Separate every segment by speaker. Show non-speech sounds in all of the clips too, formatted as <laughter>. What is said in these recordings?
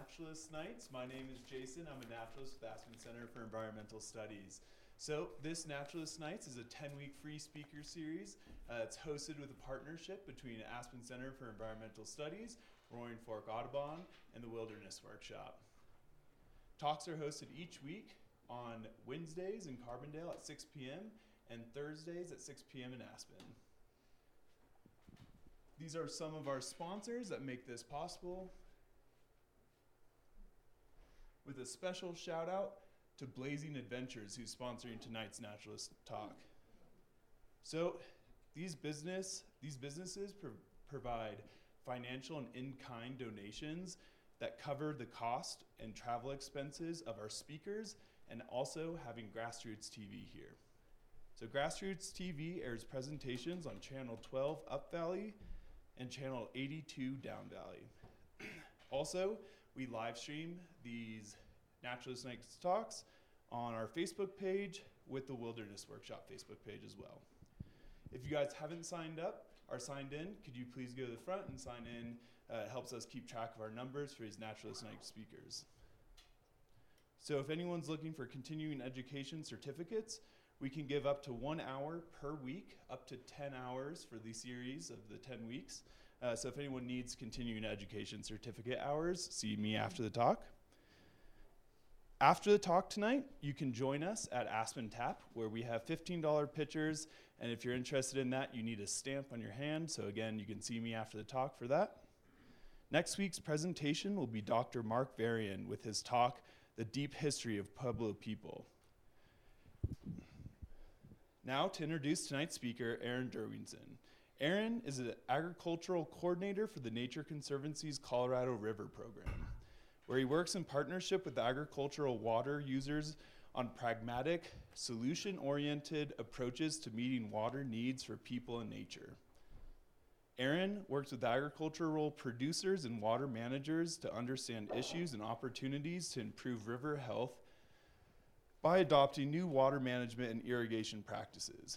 Speaker 1: Naturalist Nights. My name is Jason. I'm a naturalist with Aspen Center for Environmental Studies. So, this Naturalist Nights is a 10 week free speaker series. Uh, it's hosted with a partnership between Aspen Center for Environmental Studies, Roaring Fork Audubon, and the Wilderness Workshop. Talks are hosted each week on Wednesdays in Carbondale at 6 p.m. and Thursdays at 6 p.m. in Aspen. These are some of our sponsors that make this possible with a special shout out to Blazing Adventures, who's sponsoring tonight's Naturalist Talk. So, these business these businesses pro- provide financial and in-kind donations that cover the cost and travel expenses of our speakers and also having Grassroots TV here. So Grassroots TV airs presentations on channel 12 Up Valley and channel 82 Down Valley. <clears throat> also, we live stream these Naturalist Nights talks on our Facebook page with the Wilderness Workshop Facebook page as well. If you guys haven't signed up or signed in, could you please go to the front and sign in? Uh, it helps us keep track of our numbers for these Naturalist Night speakers. So if anyone's looking for continuing education certificates, we can give up to one hour per week, up to 10 hours for the series of the 10 weeks. Uh, so if anyone needs continuing education certificate hours, see me after the talk. After the talk tonight, you can join us at Aspen Tap, where we have $15 pitchers. And if you're interested in that, you need a stamp on your hand. So again, you can see me after the talk for that. Next week's presentation will be Dr. Mark Varien with his talk, The Deep History of Pueblo People. Now, to introduce tonight's speaker, Aaron Derwingson. Aaron is an agricultural coordinator for the Nature Conservancy's Colorado River program, where he works in partnership with agricultural water users on pragmatic, solution oriented approaches to meeting water needs for people and nature. Aaron works with agricultural producers and water managers to understand issues and opportunities to improve river health by adopting new water management and irrigation practices.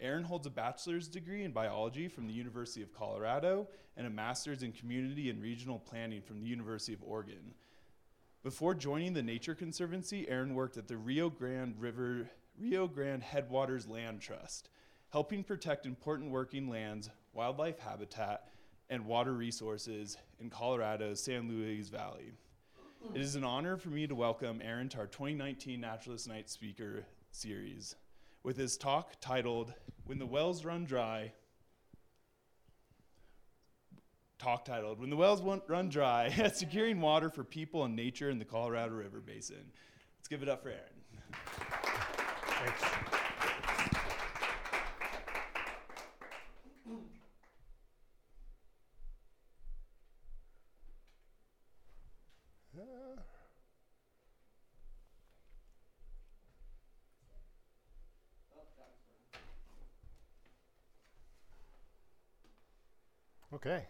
Speaker 1: Aaron holds a bachelor's degree in biology from the University of Colorado and a master's in community and regional planning from the University of Oregon. Before joining the Nature Conservancy, Aaron worked at the Rio Grande River Rio Grande Headwaters Land Trust, helping protect important working lands, wildlife habitat, and water resources in Colorado's San Luis Valley. It is an honor for me to welcome Aaron to our 2019 Naturalist Night Speaker Series with his talk titled When the Wells Run Dry. Talk titled When the Wells Run Dry <laughs> Securing Water for People and Nature in the Colorado River Basin. Let's give it up for Aaron.
Speaker 2: Thanks. Okay.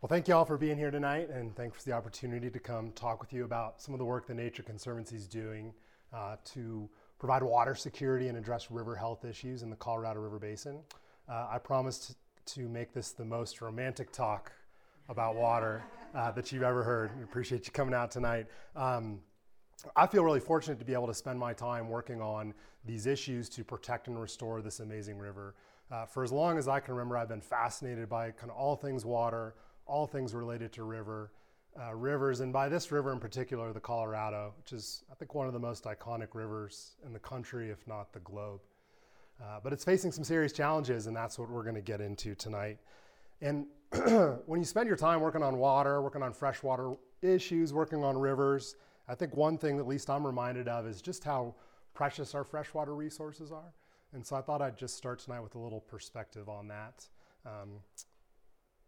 Speaker 2: Well, thank you all for being here tonight, and thanks for the opportunity to come talk with you about some of the work the Nature Conservancy is doing uh, to provide water security and address river health issues in the Colorado River Basin. Uh, I promised to make this the most romantic talk about water uh, that you've ever heard. We appreciate you coming out tonight. Um, I feel really fortunate to be able to spend my time working on these issues to protect and restore this amazing river. Uh, for as long as I can remember, I've been fascinated by kind of all things water, all things related to river, uh, rivers, and by this river in particular, the Colorado, which is, I think, one of the most iconic rivers in the country, if not the globe. Uh, but it's facing some serious challenges, and that's what we're going to get into tonight. And <clears throat> when you spend your time working on water, working on freshwater issues, working on rivers, I think one thing that at least I'm reminded of is just how precious our freshwater resources are. And so I thought I'd just start tonight with a little perspective on that. Um,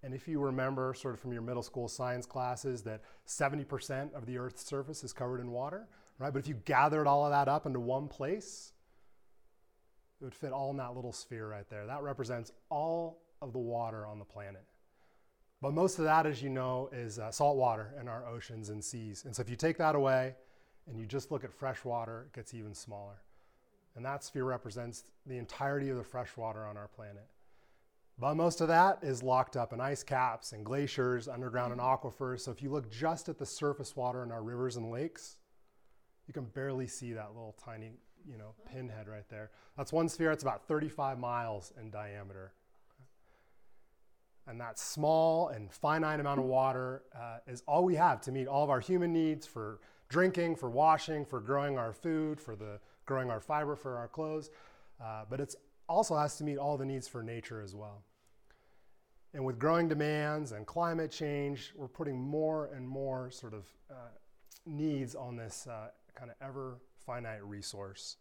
Speaker 2: and if you remember, sort of from your middle school science classes, that 70% of the Earth's surface is covered in water, right? But if you gathered all of that up into one place, it would fit all in that little sphere right there. That represents all of the water on the planet. But most of that, as you know, is uh, salt water in our oceans and seas. And so if you take that away and you just look at fresh water, it gets even smaller. And that sphere represents the entirety of the fresh water on our planet. But most of that is locked up in ice caps and glaciers, underground and aquifers. So if you look just at the surface water in our rivers and lakes, you can barely see that little tiny, you know, pinhead right there. That's one sphere. It's about 35 miles in diameter. And that small and finite amount of water uh, is all we have to meet all of our human needs for drinking, for washing, for growing our food, for the growing our fiber for our clothes. Uh, but it also has to meet all the needs for nature as well. And with growing demands and climate change, we're putting more and more sort of uh, needs on this uh, kind of ever finite resource.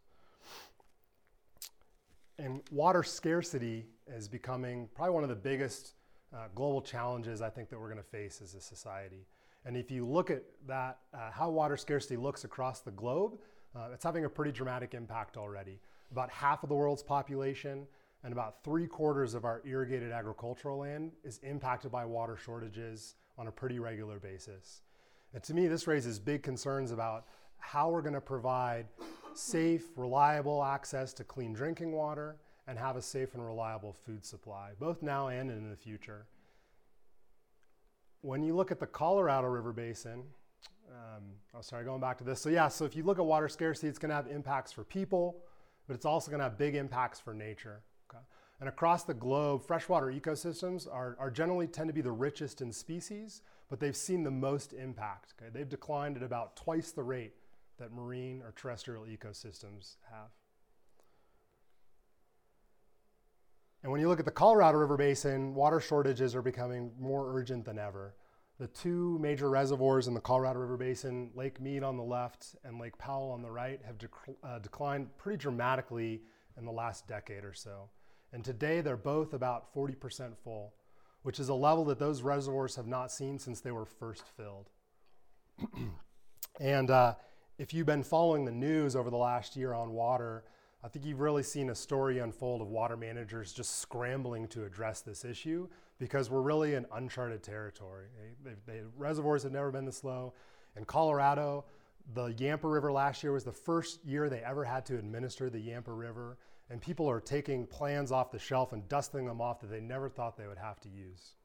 Speaker 2: And water scarcity is becoming probably one of the biggest uh, global challenges I think that we're going to face as a society. And if you look at that, uh, how water scarcity looks across the globe, uh, it's having a pretty dramatic impact already. About half of the world's population and about three quarters of our irrigated agricultural land is impacted by water shortages on a pretty regular basis. And to me, this raises big concerns about how we're going to provide safe, reliable access to clean drinking water and have a safe and reliable food supply, both now and in the future. When you look at the Colorado River Basin, um, oh, sorry, going back to this. So, yeah, so if you look at water scarcity, it's going to have impacts for people, but it's also going to have big impacts for nature. Okay? And across the globe, freshwater ecosystems are, are generally tend to be the richest in species, but they've seen the most impact. Okay? They've declined at about twice the rate that marine or terrestrial ecosystems have. And when you look at the Colorado River Basin, water shortages are becoming more urgent than ever. The two major reservoirs in the Colorado River Basin, Lake Mead on the left and Lake Powell on the right, have dec- uh, declined pretty dramatically in the last decade or so. And today they're both about 40% full, which is a level that those reservoirs have not seen since they were first filled. <clears throat> and uh, if you've been following the news over the last year on water, I think you've really seen a story unfold of water managers just scrambling to address this issue because we're really in uncharted territory. They, reservoirs have never been this low. In Colorado, the Yampa River last year was the first year they ever had to administer the Yampa River, and people are taking plans off the shelf and dusting them off that they never thought they would have to use.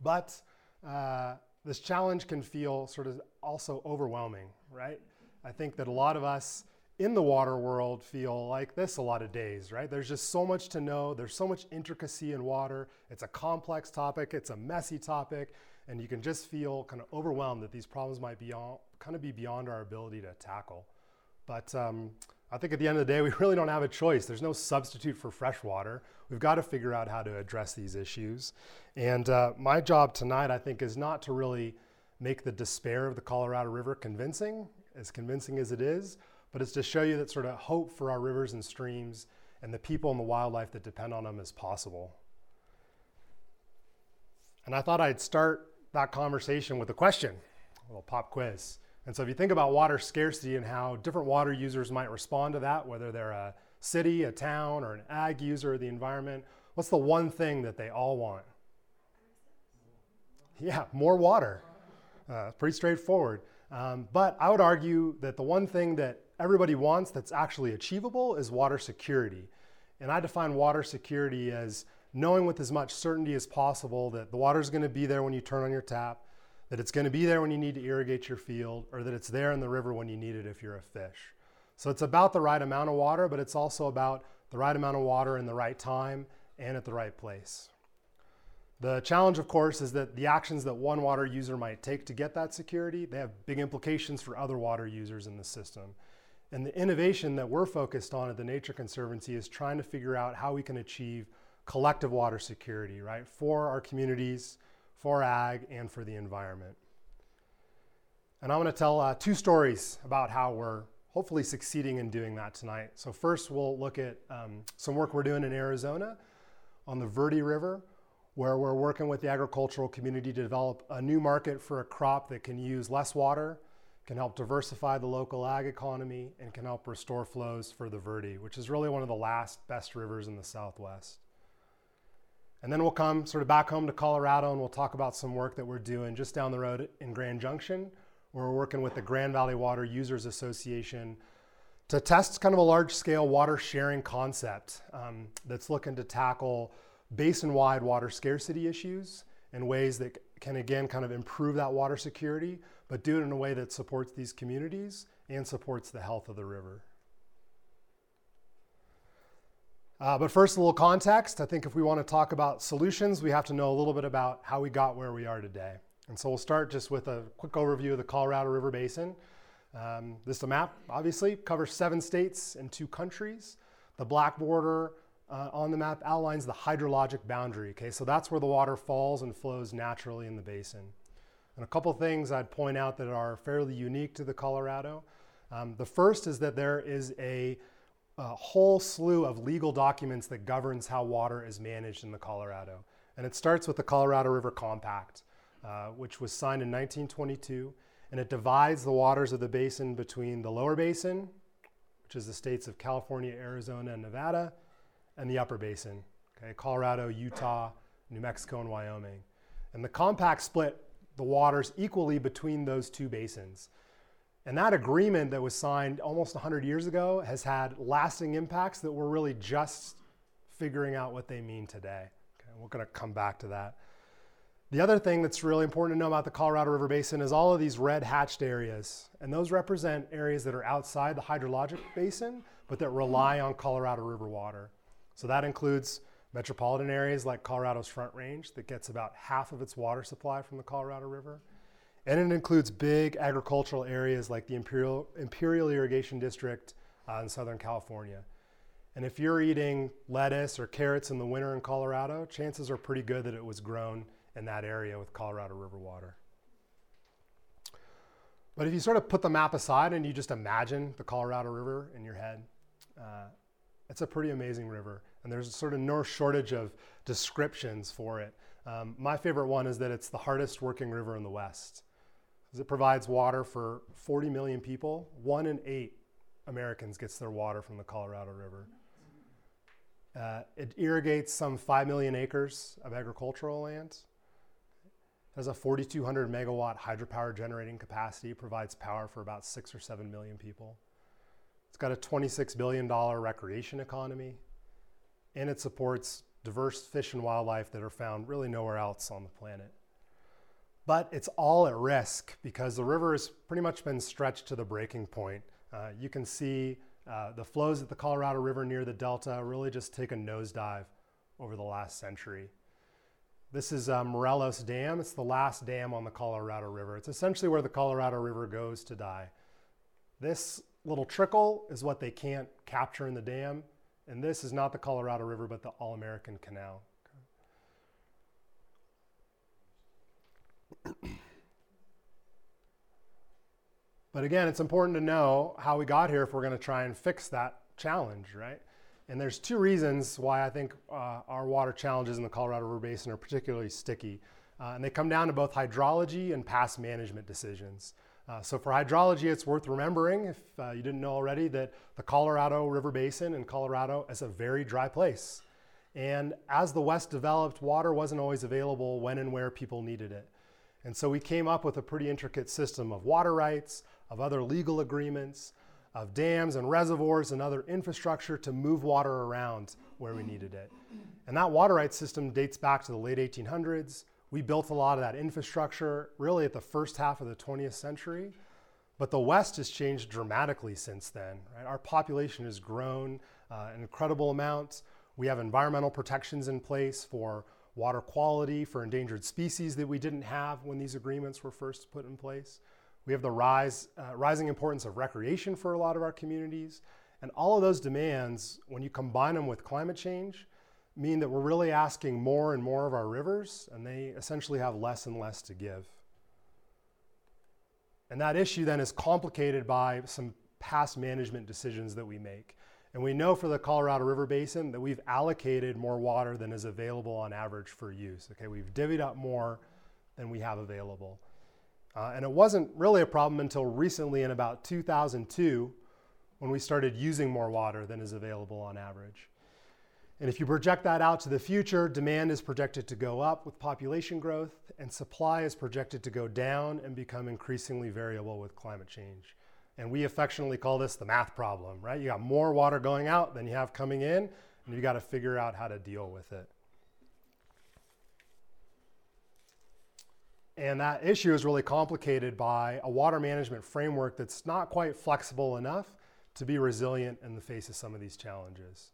Speaker 2: But uh, this challenge can feel sort of also overwhelming, right? I think that a lot of us in the water world feel like this a lot of days, right? There's just so much to know. There's so much intricacy in water. It's a complex topic, it's a messy topic, and you can just feel kind of overwhelmed that these problems might be on, kind of be beyond our ability to tackle. But um, I think at the end of the day, we <laughs> really don't have a choice. There's no substitute for fresh water. We've got to figure out how to address these issues. And uh, my job tonight, I think, is not to really make the despair of the Colorado River convincing, as convincing as it is, but it's to show you that sort of hope for our rivers and streams and the people and the wildlife that depend on them is possible. And I thought I'd start that conversation with a question, a little pop quiz. And so if you think about water scarcity and how different water users might respond to that, whether they're a city, a town, or an ag user of the environment, what's the one thing that they all want? Yeah, more water. Uh, pretty straightforward. Um, but I would argue that the one thing that everybody wants that's actually achievable is water security. And I define water security as knowing with as much certainty as possible that the water is going to be there when you turn on your tap, that it's going to be there when you need to irrigate your field, or that it's there in the river when you need it if you're a fish. So it's about the right amount of water, but it's also about the right amount of water in the right time and at the right place. The challenge, of course, is that the actions that one water user might take to get that security, they have big implications for other water users in the system. And the innovation that we're focused on at the Nature Conservancy is trying to figure out how we can achieve collective water security, right, for our communities, for ag, and for the environment. And I'm going to tell uh, two stories about how we're hopefully succeeding in doing that tonight. So, first, we'll look at um, some work we're doing in Arizona on the Verde River where we're working with the agricultural community to develop a new market for a crop that can use less water, can help diversify the local ag economy, and can help restore flows for the Verde, which is really one of the last best rivers in the Southwest. And then we'll come sort of back home to Colorado and we'll talk about some work that we're doing just down the road in Grand Junction, where we're working with the Grand Valley Water Users Association to test kind of a large scale water sharing concept um, that's looking to tackle basin wide water scarcity issues in ways that can again kind of improve that water security, but do it in a way that supports these communities and supports the health of the river. Uh, but first, a little context. I think if we want to talk about solutions, we have to know a little bit about how we got where we are today. And so we'll start just with a quick overview of the Colorado River Basin. Um, this is a map, obviously, covers seven states and two countries. The black border uh, on the map outlines the hydrologic boundary. Okay, so that's where the water falls and flows naturally in the basin. And a couple things I'd point out that are fairly unique to the Colorado. Um, the first is that there is a a whole slew of legal documents that governs how water is managed in the Colorado. And it starts with the Colorado River Compact, uh, which was signed in 1922, and it divides the waters of the basin between the lower basin, which is the states of California, Arizona, and Nevada, and the upper basin, okay, Colorado, Utah, New Mexico, and Wyoming. And the compact split the waters equally between those two basins. And that agreement that was signed almost 100 years ago has had lasting impacts that we're really just figuring out what they mean today. Okay, we're going to come back to that. The other thing that's really important to know about the Colorado River Basin is all of these red hatched areas. And those represent areas that are outside the hydrologic basin, but that rely on Colorado River water. So that includes metropolitan areas like Colorado's Front Range, that gets about half of its water supply from the Colorado River. And it includes big agricultural areas like the Imperial, Imperial Irrigation District uh, in Southern California. And if you're eating lettuce or carrots in the winter in Colorado, chances are pretty good that it was grown in that area with Colorado River water. But if you sort of put the map aside and you just imagine the Colorado River in your head, uh, it's a pretty amazing river. And there's sort of no shortage of descriptions for it. Um, my favorite one is that it's the hardest working river in the West it provides water for 40 million people. One in eight Americans gets their water from the Colorado River. Uh, it irrigates some 5 million acres of agricultural land. It has a 4,200 megawatt hydropower generating capacity, provides power for about 6 or 7 million people. It's got a $26 billion recreation economy, and it supports diverse fish and wildlife that are found really nowhere else on the planet but it's all at risk because the river has pretty much been stretched to the breaking point. Uh, you can see uh, the flows at the Colorado River near the Delta really just take a nosedive over the last century. This is uh, Morelos Dam. It's the last dam on the Colorado River. It's essentially where the Colorado River goes to die. This little trickle is what they can't capture in the dam. And this is not the Colorado River, but the All American Canal. <clears throat> but again, it's important to know how we got here if we're going to try and fix that challenge, right? And there's two reasons why I think uh, our water challenges in the Colorado River Basin are particularly sticky. Uh, and they come down to both hydrology and past management decisions. Uh, so for hydrology, it's worth remembering, if uh, you didn't know already, that the Colorado River Basin in Colorado is a very dry place. And as the West developed, water wasn't always available when and where people needed it. And so we came up with a pretty intricate system of water rights, of other legal agreements, of dams and reservoirs and other infrastructure to move water around where we needed it. And that water rights system dates back to the late 1800s. We built a lot of that infrastructure really at the first half of the 20th century. But the West has changed dramatically since then. Right? Our population has grown uh, an incredible amount. We have environmental protections in place for water quality for endangered species that we didn't have when these agreements were first put in place. We have the rise, uh, rising importance of recreation for a lot of our communities. And all of those demands, when you combine them with climate change, mean that we're really asking more and more of our rivers, and they essentially have less and less to give. And that issue then is complicated by some past management decisions that we make. And we know for the Colorado River Basin that we've allocated more water than is available on average for use. Okay, we've divvied up more than we have available. Uh, and it wasn't really a problem until recently in about 2002 when we started using more water than is available on average. And if you project that out to the future, demand is projected to go up with population growth, and supply is projected to go down and become increasingly variable with climate change. And we affectionately call this the math problem, right? You got more water going out than you have coming in, and you got to figure out how to deal with it. And that issue is really complicated by a water management framework that's not quite flexible enough to be resilient in the face of some of these challenges.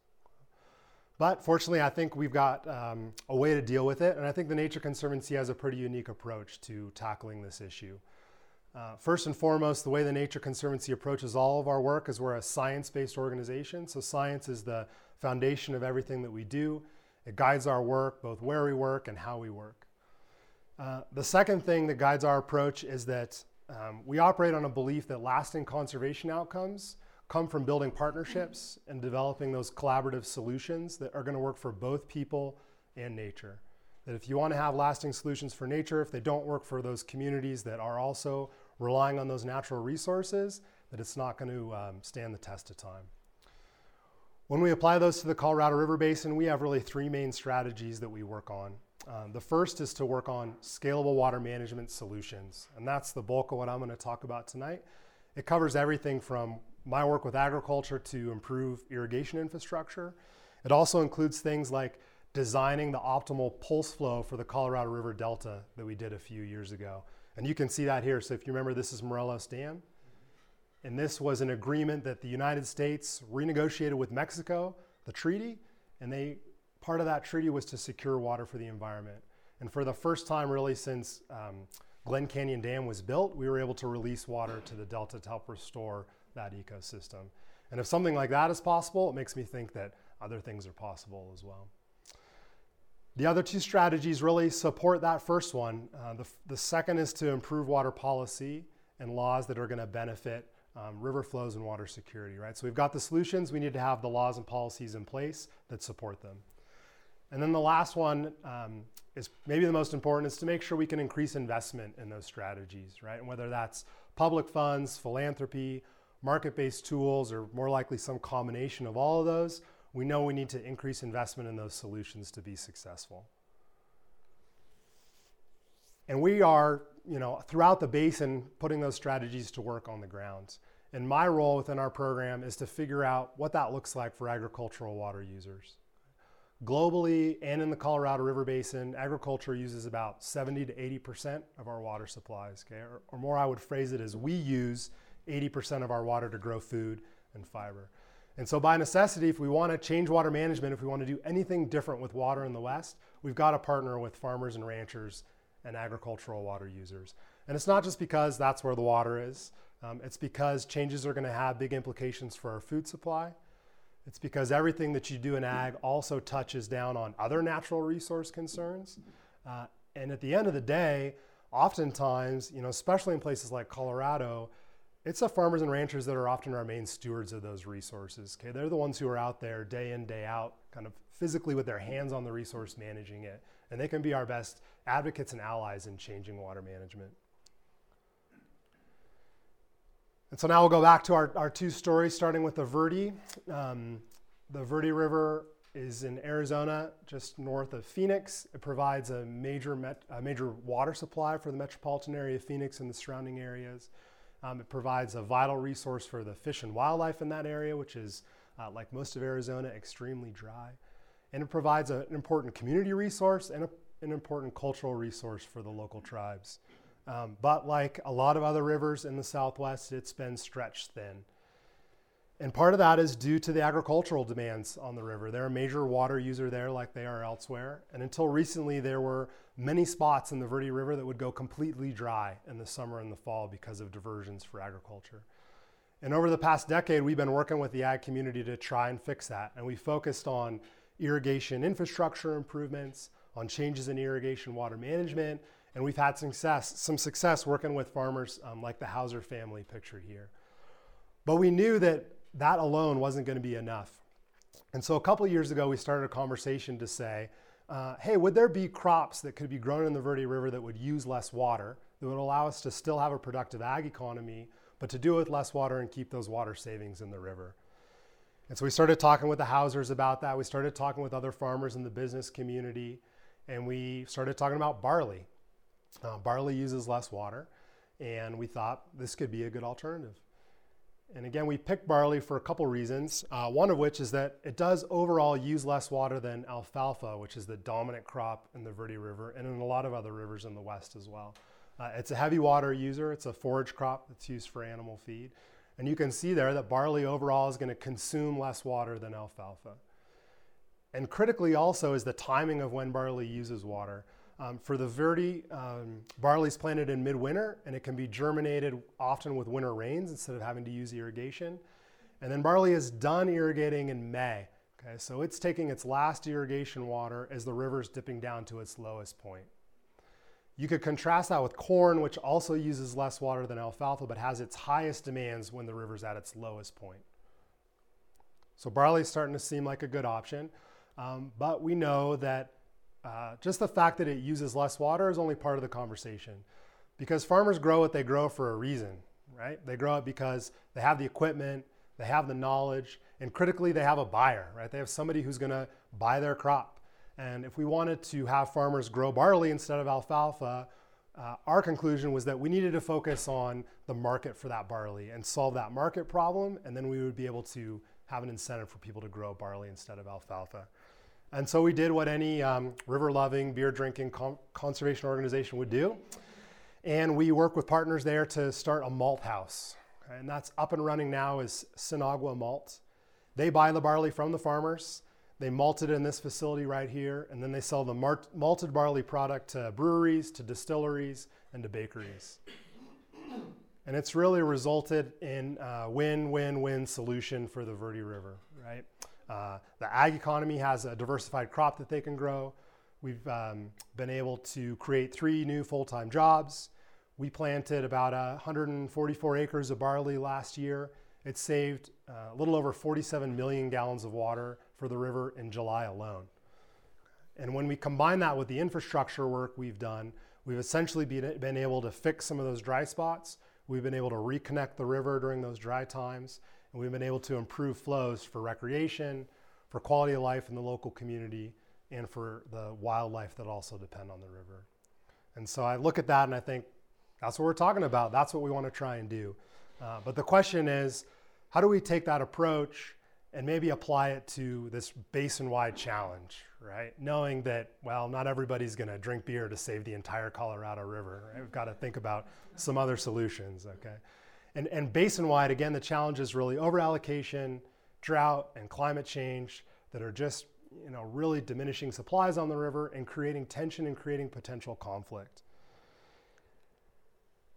Speaker 2: But fortunately, I think we've got um, a way to deal with it, and I think the Nature Conservancy has a pretty unique approach to tackling this issue. Uh, first and foremost, the way the Nature Conservancy approaches all of our work is we're a science based organization. So, science is the foundation of everything that we do. It guides our work, both where we work and how we work. Uh, the second thing that guides our approach is that um, we operate on a belief that lasting conservation outcomes come from building partnerships and developing those collaborative solutions that are going to work for both people and nature. That if you want to have lasting solutions for nature, if they don't work for those communities that are also relying on those natural resources, that it's not going to um, stand the test of time. When we apply those to the Colorado River Basin, we have really three main strategies that we work on. Um, the first is to work on scalable water management solutions, and that's the bulk of what I'm going to talk about tonight. It covers everything from my work with agriculture to improve irrigation infrastructure. It also includes things like designing the optimal pulse flow for the Colorado River Delta that we did a few years ago. And you can see that here. So if you remember, this is Morelos Dam. And this was an agreement that the United States renegotiated with Mexico, the treaty, and they part of that treaty was to secure water for the environment. And for the first time, really, since um, Glen Canyon Dam was built, we were able to release water to the Delta to help restore that ecosystem. And if something like that is possible, it makes me think that other things are possible as well. The other two strategies really support that first one. Uh, the, the second is to improve water policy and laws that are going to benefit um, river flows and water security, right? So we've got the solutions, we need to have the laws and policies in place that support them. And then the last one um, is maybe the most important is to make sure we can increase investment in those strategies, right? And whether that's public funds, philanthropy, market based tools, or more likely some combination of all of those, we know we need to increase investment in those solutions to be successful. And we are, you know, throughout the basin putting those strategies to work on the ground. And my role within our program is to figure out what that looks like for agricultural water users. Globally and in the Colorado River Basin, agriculture uses about 70 to 80% of our water supplies. Okay? Or, or more, I would phrase it as we use 80% of our water to grow food and fiber. And so, by necessity, if we want to change water management, if we want to do anything different with water in the West, we've got to partner with farmers and ranchers and agricultural water users. And it's not just because that's where the water is, um, it's because changes are going to have big implications for our food supply. It's because everything that you do in ag also touches down on other natural resource concerns. Uh, and at the end of the day, oftentimes, you know, especially in places like Colorado, it's the farmers and ranchers that are often our main stewards of those resources. Okay, they're the ones who are out there day in, day out, kind of physically with their hands on the resource, managing it, and they can be our best advocates and allies in changing water management. And so now we'll go back to our, our two stories, starting with the Verde. Um, the Verde River is in Arizona, just north of Phoenix. It provides a major, met, a major water supply for the metropolitan area of Phoenix and the surrounding areas. Um, it provides a vital resource for the fish and wildlife in that area, which is, uh, like most of Arizona, extremely dry. And it provides a, an important community resource and a, an important cultural resource for the local tribes. Um, but like a lot of other rivers in the Southwest, it's been stretched thin. And part of that is due to the agricultural demands on the river. They're a major water user there, like they are elsewhere. And until recently, there were many spots in the Verde River that would go completely dry in the summer and the fall because of diversions for agriculture. And over the past decade, we've been working with the ag community to try and fix that. And we focused on irrigation infrastructure improvements, on changes in irrigation water management, and we've had success, some success working with farmers um, like the Hauser family pictured here. But we knew that that alone wasn't going to be enough. And so a couple years ago, we started a conversation to say, uh, hey, would there be crops that could be grown in the Verde River that would use less water, that would allow us to still have a productive ag economy, but to do it with less water and keep those water savings in the river? And so we started talking with the Hausers about that. We started talking with other farmers in the business community, and we started talking about barley. Uh, barley uses less water, and we thought this could be a good alternative. And again, we picked barley for a couple reasons. Uh, one of which is that it does overall use less water than alfalfa, which is the dominant crop in the Verde River and in a lot of other rivers in the west as well. Uh, it's a heavy water user. It's a forage crop that's used for animal feed. And you can see there that barley overall is going to consume less water than alfalfa. And critically also is the timing of when barley uses water. Um, for the Verde, um, barley is planted in midwinter and it can be germinated often with winter rains instead of having to use irrigation. And then barley is done irrigating in May. Okay, so it's taking its last irrigation water as the river is dipping down to its lowest point. You could contrast that with corn, which also uses less water than alfalfa, but has its highest demands when the river's at its lowest point. So barley is starting to seem like a good option, um, but we know that uh, just the fact that it uses less water is only part of the conversation because farmers grow what they grow for a reason, right? They grow it because they have the equipment, they have the knowledge, and critically, they have a buyer, right? They have somebody who's going to buy their crop. And if we wanted to have farmers grow barley instead of alfalfa, uh, our conclusion was that we needed to focus on the market for that barley and solve that market problem, and then we would be able to have an incentive for people to grow barley instead of alfalfa. And so we did what any um, river loving, beer drinking conservation organization would do. And we work with partners there to start a malt house. And that's up and running now is Sinagua Malt. They buy the barley from the farmers. They malt it in this facility right here, and then they sell the malted barley product to breweries, to distilleries, and to bakeries. And it's really resulted in a win win win solution for the Verde River, right? Uh, the ag economy has a diversified crop that they can grow. We've um, been able to create three new full time jobs. We planted about 144 acres of barley last year. It saved uh, a little over 47 million gallons of water for the river in July alone. And when we combine that with the infrastructure work we've done, we've essentially been, been able to fix some of those dry spots. We've been able to reconnect the river during those dry times and we've been able to improve flows for recreation, for quality of life in the local community, and for the wildlife that also depend on the river. And so I look at that and I think that's what we're talking about. That's what we want to try and do. Uh, but the question is, how do we take that approach and maybe apply it to this basin wide challenge, right? Knowing that, well, not everybody's going to drink beer to save the entire Colorado River. Right? We've got to think about some other solutions, okay? And, and basin-wide, again, the challenge is really overallocation, drought, and climate change that are just you know, really diminishing supplies on the river and creating tension and creating potential conflict.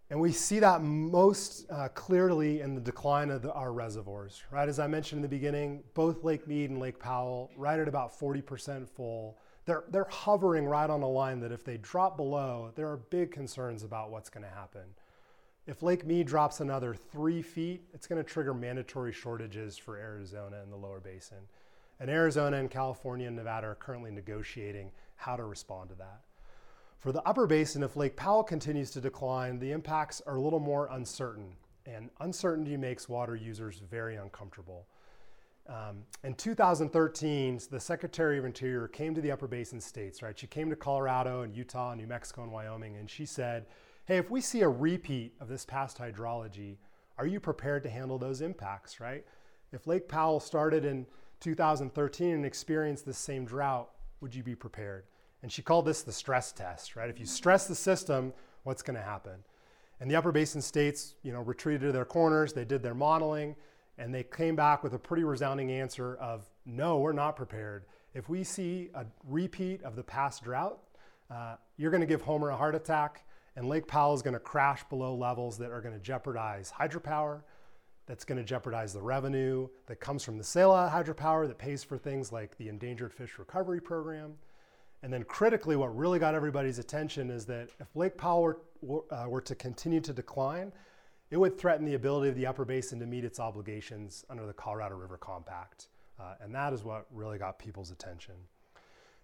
Speaker 2: And we see that most uh, clearly in the decline of the, our reservoirs, right? As I mentioned in the beginning, both Lake Mead and Lake Powell, right at about 40% full. They're, they're hovering right on a line that if they drop below, there are big concerns about what's going to happen. If Lake Mead drops another three feet, it's going to trigger mandatory shortages for Arizona and the lower basin. And Arizona and California and Nevada are currently negotiating how to respond to that. For the upper basin, if Lake Powell continues to decline, the impacts are a little more uncertain, and uncertainty makes water users very uncomfortable. Um, in 2013, the Secretary of Interior came to the upper basin states, right? She came to Colorado and Utah, and New Mexico, and Wyoming, and she said, hey, if we see a repeat of this past hydrology, are you prepared to handle those impacts, right? If Lake Powell started in 2013 and experienced the same drought, would you be prepared? And she called this the stress test, right? If you stress the system, what's going to happen? And the upper basin states, you know, retreated to their corners, they did their modeling, and they came back with a pretty resounding answer of no, we're not prepared. If we see a repeat of the past drought, uh, you're going to give Homer a heart attack and Lake Powell is going to crash below levels that are going to jeopardize hydropower, that's going to jeopardize the revenue that comes from the sale of hydropower that pays for things like the Endangered Fish Recovery Program. And then critically, what really got everybody's attention is that if Lake Powell were, uh, were to continue to decline, it would threaten the ability of the upper basin to meet its obligations under the Colorado River Compact. Uh, and that is what really got people's attention.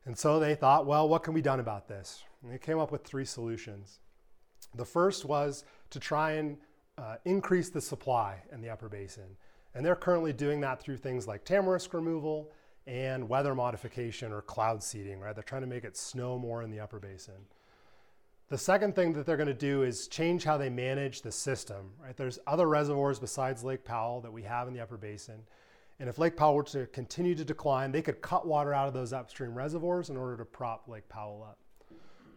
Speaker 2: And so they thought, well, what can be done about this? And they came up with three solutions. The first was to try and uh, increase the supply in the upper basin. And they're currently doing that through things like tamarisk removal and weather modification or cloud seeding, right? They're trying to make it snow more in the upper basin. The second thing that they're going to do is change how they manage the system. Right? There's other reservoirs besides Lake Powell that we have in the upper basin. And if Lake Powell were to continue to decline, they could cut water out of those upstream reservoirs in order to prop Lake Powell up.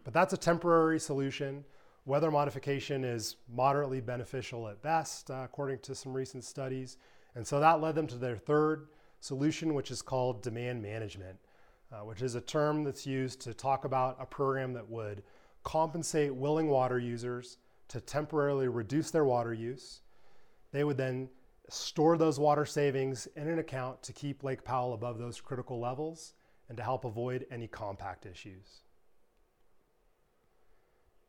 Speaker 2: But that's a temporary solution. Weather modification is moderately beneficial at best, uh, according to some recent studies. And so that led them to their third solution, which is called demand management, uh, which is a term that's used to talk about a program that would compensate willing water users to temporarily reduce their water use. They would then store those water savings in an account to keep Lake Powell above those critical levels and to help avoid any compact issues.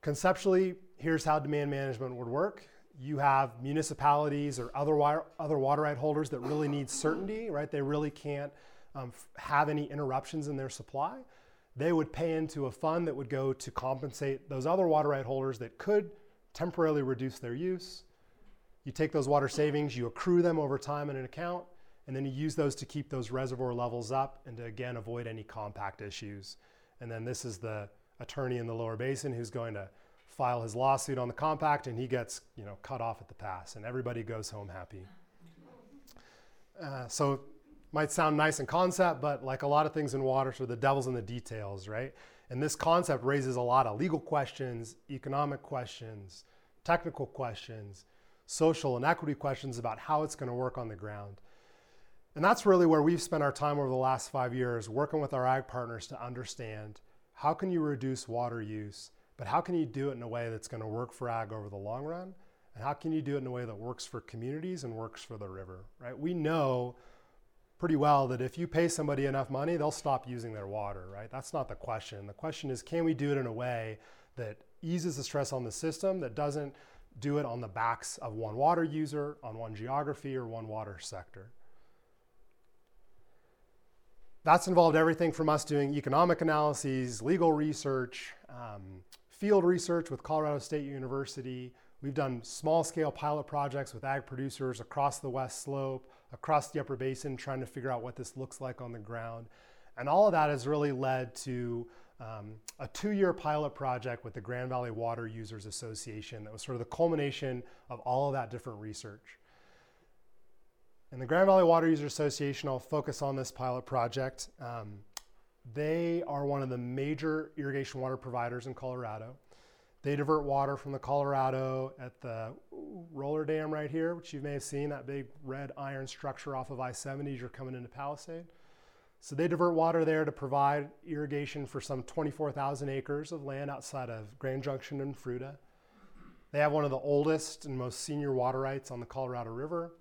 Speaker 2: Conceptually, here's how demand management would work. You have municipalities or other water, other water right holders that really need certainty, right? They really can't um, have any interruptions in their supply. They would pay into a fund that would go to compensate those other water right holders that could temporarily reduce their use. You take those water savings, you accrue them over time in an account, and then you use those to keep those reservoir levels up and to again avoid any compact issues. And then this is the attorney in the lower basin who's going to file his lawsuit on the compact and he gets you know cut off at the pass and everybody goes home happy. Uh, so it might sound nice in concept but like a lot of things in water so the devil's in the details right? And this concept raises a lot of legal questions economic questions technical questions social and equity questions about how it's going to work on the ground. And that's really where we've spent our time over the last five years working with our ag partners to understand how can you reduce water use, but how can you do it in a way that's going to work for ag over the long run? And how can you do it in a way that works for communities and works for the river, right? We know pretty well that if you pay somebody enough money, they'll stop using their water, right? That's not the question. The question is, can we do it in a way that eases the stress on the system, that doesn't do it on the backs of one water user, on one geography, or one water sector? That's involved everything from us doing economic analyses, legal research, um, field research with Colorado State University. We've done small scale pilot projects with ag producers across the West Slope, across the Upper Basin, trying to figure out what this looks like on the ground. And all of that has really led to um, a two year pilot project with the Grand Valley Water Users Association that was sort of the culmination of all of that different research. And the Grand Valley Water User Association, I'll focus on this pilot project. Um, they are one of the major irrigation water providers in Colorado. They divert water from the Colorado at the roller dam right here, which you may have seen, that big red iron structure off of I 70 as you're coming into Palisade. So they divert water there to provide irrigation for some 24,000 acres of land outside of Grand Junction and Fruita. They have one of the oldest and most senior water rights on the Colorado River.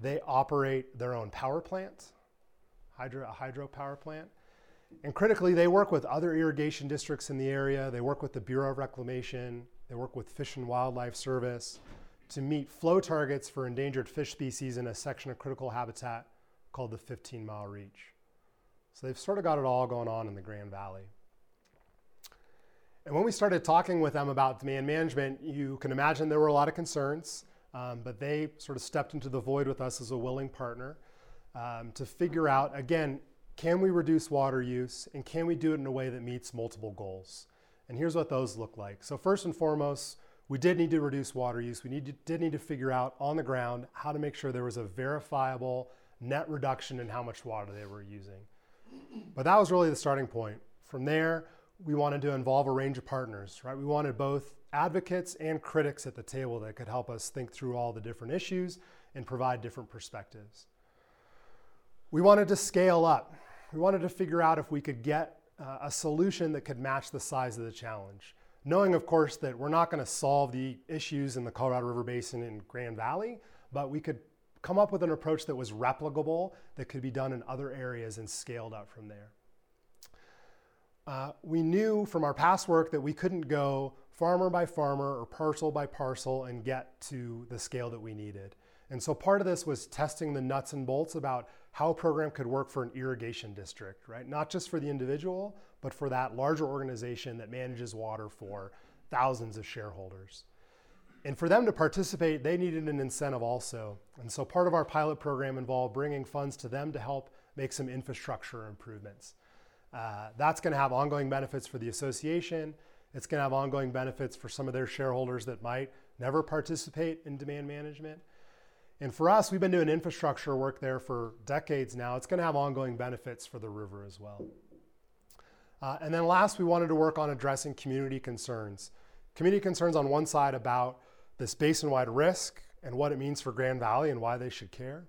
Speaker 2: They operate their own power plant, hydro, a hydro power plant. And critically, they work with other irrigation districts in the area. They work with the Bureau of Reclamation. They work with Fish and Wildlife Service to meet flow targets for endangered fish species in a section of critical habitat called the 15 mile reach. So they've sort of got it all going on in the Grand Valley. And when we started talking with them about demand management, you can imagine there were a lot of concerns. Um, but they sort of stepped into the void with us as a willing partner um, to figure out, again, can we reduce water use and can we do it in a way that meets multiple goals? And here's what those look like. So, first and foremost, we did need to reduce water use. We need to, did need to figure out on the ground how to make sure there was a verifiable net reduction in how much water they were using. But that was really the starting point. From there, we wanted to involve a range of partners, right? We wanted both advocates and critics at the table that could help us think through all the different issues and provide different perspectives. We wanted to scale up. We wanted to figure out if we could get uh, a solution that could match the size of the challenge. Knowing, of course, that we're not going to solve the issues in the Colorado River Basin and Grand Valley, but we could come up with an approach that was replicable, that could be done in other areas and scaled up from there. Uh, we knew from our past work that we couldn't go farmer by farmer or parcel by parcel and get to the scale that we needed. And so part of this was testing the nuts and bolts about how a program could work for an irrigation district, right? Not just for the individual, but for that larger organization that manages water for thousands of shareholders. And for them to participate, they needed an incentive also. And so part of our pilot program involved bringing funds to them to help make some infrastructure improvements. Uh, that's going to have ongoing benefits for the association. It's going to have ongoing benefits for some of their shareholders that might never participate in demand management. And for us, we've been doing infrastructure work there for decades now. It's going to have ongoing benefits for the river as well. Uh, and then last, we wanted to work on addressing community concerns. Community concerns on one side about this basin-wide risk and what it means for Grand Valley and why they should care.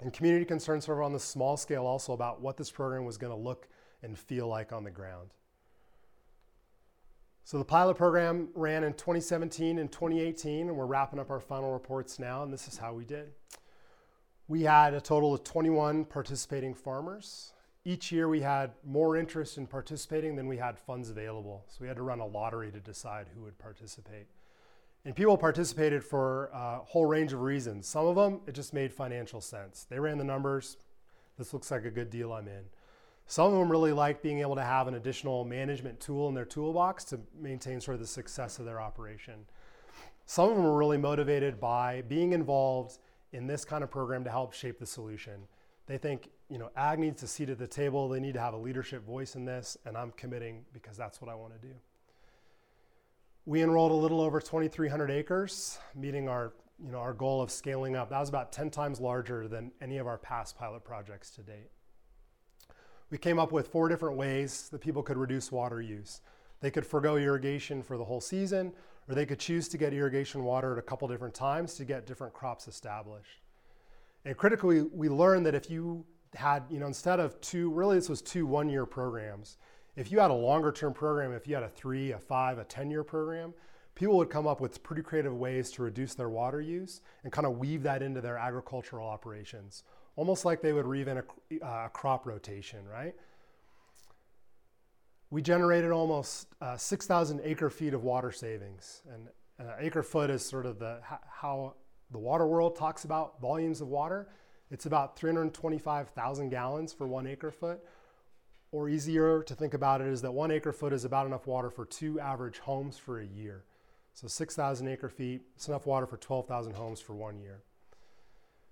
Speaker 2: And community concerns sort of on the small scale also about what this program was going to look and feel like on the ground. So the pilot program ran in 2017 and 2018, and we're wrapping up our final reports now, and this is how we did. We had a total of 21 participating farmers. Each year we had more interest in participating than we had funds available. So we had to run a lottery to decide who would participate. And people participated for a whole range of reasons. Some of them, it just made financial sense. They ran the numbers. This looks like a good deal I'm in. Some of them really like being able to have an additional management tool in their toolbox to maintain sort of the success of their operation. Some of them are really motivated by being involved in this kind of program to help shape the solution. They think, you know, ag needs a seat at the table. They need to have a leadership voice in this, and I'm committing because that's what I want to do. We enrolled a little over 2,300 acres, meeting our, you know, our goal of scaling up. That was about 10 times larger than any of our past pilot projects to date we came up with four different ways that people could reduce water use. They could forego irrigation for the whole season, or they could choose to get irrigation water at a couple different times to get different crops established. And critically, we learned that if you had, you know, instead of two, really this was two one-year programs. If you had a longer term program, if you had a three, a five, a 10 year program, people would come up with pretty creative ways to reduce their water use and kind of weave that into their agricultural operations almost like they would weave in a, uh, crop rotation, right? We generated almost uh, 6,000 acre feet of water savings. And uh, acre foot is sort of the how the water world talks about volumes of water. It's about 325,000 gallons for one acre foot. Or easier to think about it is that one acre foot is about enough water for two average homes for a year. So 6,000 acre feet, it's enough water for 12,000 homes for one year.